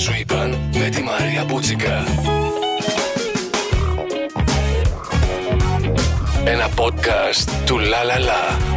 σου είπαν με τη Μαρία Μπούτσικα. Ένα podcast του Λαλαλα.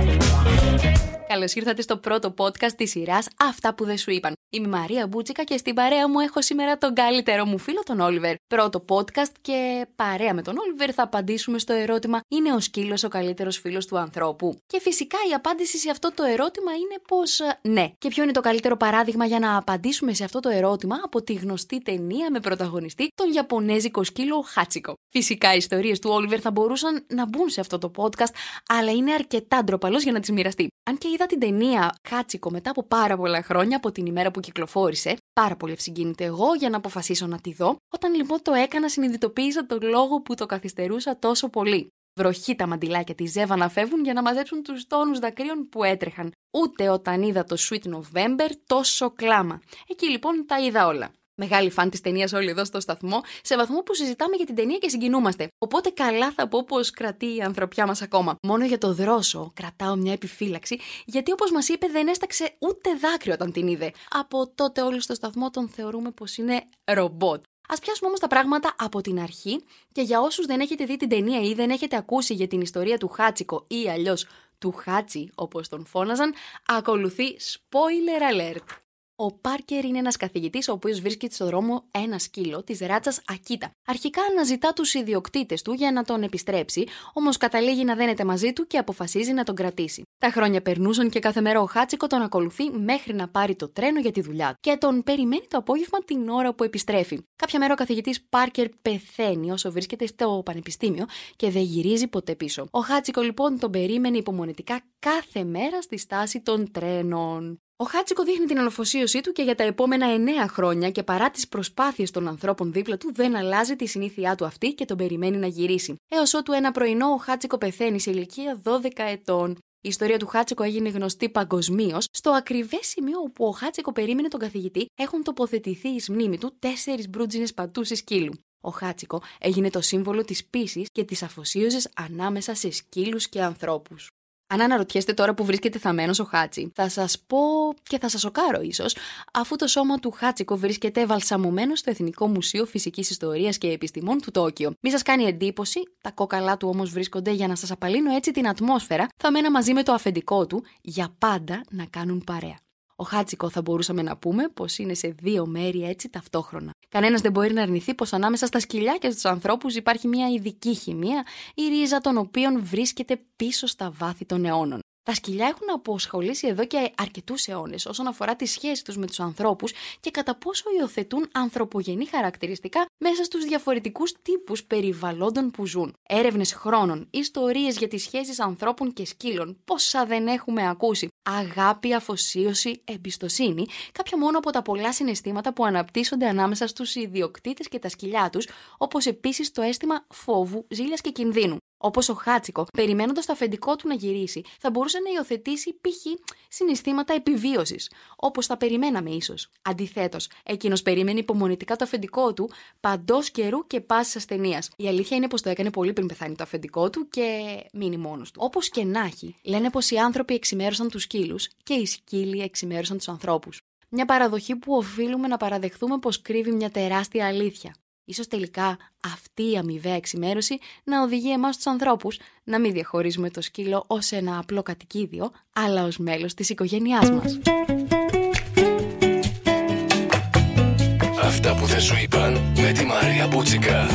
Καλώς ήρθατε στο πρώτο podcast της σειράς Αυτά που δεν σου είπαν. Είμαι η Μαρία Μπούτσικα και στην παρέα μου έχω σήμερα τον καλύτερο μου φίλο, τον Όλιβερ. Πρώτο podcast και παρέα με τον Όλιβερ θα απαντήσουμε στο ερώτημα Είναι ο σκύλος ο καλύτερος φίλος του ανθρώπου; Και φυσικά η απάντηση σε αυτό το ερώτημα είναι πως ναι. Και ποιο είναι το καλύτερο παράδειγμα για να απαντήσουμε σε αυτό το ερώτημα από τη γνωστή ταινία με πρωταγωνιστή τον Ιαπωνέζικο σκύλο Χάτσικο. Φυσικά οι ιστορίες του Όλιβερ θα μπορούσαν να μπουν σε αυτό το podcast, αλλά είναι αρκετά ντροπαλός για να τις μοιραστεί. Αν και είδα την ταινία Χάτσικο μετά από πάρα πολλά χρόνια από την ημέρα που κυκλοφόρησε, πάρα πολύ ευσυγκίνητη εγώ για να αποφασίσω να τη δω. Όταν λοιπόν το έκανα, συνειδητοποίησα τον λόγο που το καθυστερούσα τόσο πολύ. Βροχή τα μαντιλάκια τη Ζέβα να φεύγουν για να μαζέψουν τους τόνους δακρύων που έτρεχαν. Ούτε όταν είδα το Sweet November τόσο κλάμα. Εκεί λοιπόν τα είδα όλα. Μεγάλη φαν της ταινίας όλοι εδώ στο σταθμό, σε βαθμό που συζητάμε για την ταινία και συγκινούμαστε. Οπότε καλά θα πω πως κρατεί η ανθρωπιά μας ακόμα. Μόνο για το δρόσο κρατάω μια επιφύλαξη, γιατί όπως μας είπε δεν έσταξε ούτε δάκρυο όταν την είδε. Από τότε όλοι στο σταθμό τον θεωρούμε πως είναι ρομπότ. Α πιάσουμε όμως τα πράγματα από την αρχή και για όσους δεν έχετε δει την ταινία ή δεν έχετε ακούσει για την ιστορία του Χάτσικο ή αλλιώς του Χάτσι όπως τον φώναζαν, ακολουθεί spoiler alert. Ο Πάρκερ είναι ένας καθηγητής ο οποίος βρίσκεται στο δρόμο ένα σκύλο της ράτσας Ακίτα. Αρχικά αναζητά τους ιδιοκτήτες του για να τον επιστρέψει, όμως καταλήγει να δένεται μαζί του και αποφασίζει να τον κρατήσει. Τα χρόνια περνούσαν και κάθε μέρα ο Χάτσικο τον ακολουθεί μέχρι να πάρει το τρένο για τη δουλειά του και τον περιμένει το απόγευμα την ώρα που επιστρέφει. Κάποια μέρα ο καθηγητής Πάρκερ πεθαίνει όσο βρίσκεται στο πανεπιστήμιο και δεν γυρίζει ποτέ πίσω. Ο Χάτσικο λοιπόν τον περίμενε υπομονετικά κάθε μέρα στη στάση των τρένων. Ο Χάτσικο δείχνει την αφοσίωσή του και για τα επόμενα 9 χρόνια και παρά τις προσπάθειες των ανθρώπων δίπλα του δεν αλλάζει τη συνήθειά του αυτή και τον περιμένει να γυρίσει. Έως ότου ένα πρωινό ο Χάτσικο πεθαίνει σε ηλικία 12 ετών. Η ιστορία του Χάτσικο έγινε γνωστή παγκοσμίως. Στο ακριβές σημείο όπου ο Χάτσικο περίμενε τον καθηγητή έχουν τοποθετηθεί εις μνήμη του τέσσερις μπρούτζινες πατούσες σκύλου. Ο Χάτσικο έγινε το σύμβολο της πίστης και της αφοσίωσης ανάμεσα σε σκύλους και ανθρώπους. Αν αναρωτιέστε τώρα που βρίσκεται θαμμένο ο Χάτσι, θα σας πω και θα σας σοκάρω ίσως, αφού το σώμα του Χάτσικο βρίσκεται βαλσαμωμένο στο Εθνικό Μουσείο Φυσικής Ιστορίας και Επιστημών του Τόκιο. Μη σας κάνει εντύπωση, τα κόκαλά του όμως βρίσκονται για να σας απαλύνω έτσι την ατμόσφαιρα, θαμμένα μαζί με το αφεντικό του, για πάντα να κάνουν παρέα. Ο Χάτσικο θα μπορούσαμε να πούμε πως είναι σε δύο μέρη έτσι ταυτόχρονα. Κανένας δεν μπορεί να αρνηθεί πως ανάμεσα στα σκυλιά και στους ανθρώπους υπάρχει μια ειδική χημεία, η ρίζα των οποίων βρίσκεται πίσω στα βάθη των αιώνων. Τα σκυλιά έχουν αποσχολήσει εδώ και αρκετούς αιώνες όσον αφορά τη σχέση τους με τους ανθρώπους και κατά πόσο υιοθετούν ανθρωπογενή χαρακτηριστικά μέσα στους διαφορετικούς τύπους περιβαλλόντων που ζουν. Έρευνες χρόνων, ιστορίες για τις σχέσεις ανθρώπων και σκύλων, πόσα δεν έχουμε ακούσει. Αγάπη, αφοσίωση, εμπιστοσύνη, κάποια μόνο από τα πολλά συναισθήματα που αναπτύσσονται ανάμεσα στους ιδιοκτήτες και τα σκυλιά τους, όπως επίσης το αίσθημα φόβου, ζήλιας και κινδύνου όπως ο Χάτσικο, περιμένοντας το αφεντικό του να γυρίσει, θα μπορούσε να υιοθετήσει π.χ. συναισθήματα επιβίωσης, όπως θα περιμέναμε ίσως. Αντιθέτως, εκείνος περίμενε υπομονητικά το αφεντικό του παντός καιρού και πάσης ασθενείας. Η αλήθεια είναι πως το έκανε πολύ πριν πεθάνει το αφεντικό του και μείνει μόνος του. Όπως και να έχει, λένε πως οι άνθρωποι εξημέρωσαν τους σκύλους και οι σκύλοι εξημέρωσαν τους ανθρώπους. Μια παραδοχή που οφείλουμε να παραδεχθούμε πως κρύβει μια τεράστια αλήθεια. Ίσως τελικά αυτή η αμοιβαία εξημέρωση να οδηγεί εμάς τους ανθρώπους να μην διαχωρίζουμε το σκύλο ως ένα απλό κατοικίδιο, αλλά ως μέλος της οικογένειάς μας. Αυτά που δεν σου είπαν με τη Μαρία Μπούτσικα.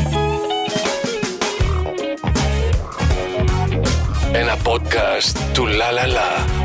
Ένα podcast του Λα Λα Λα.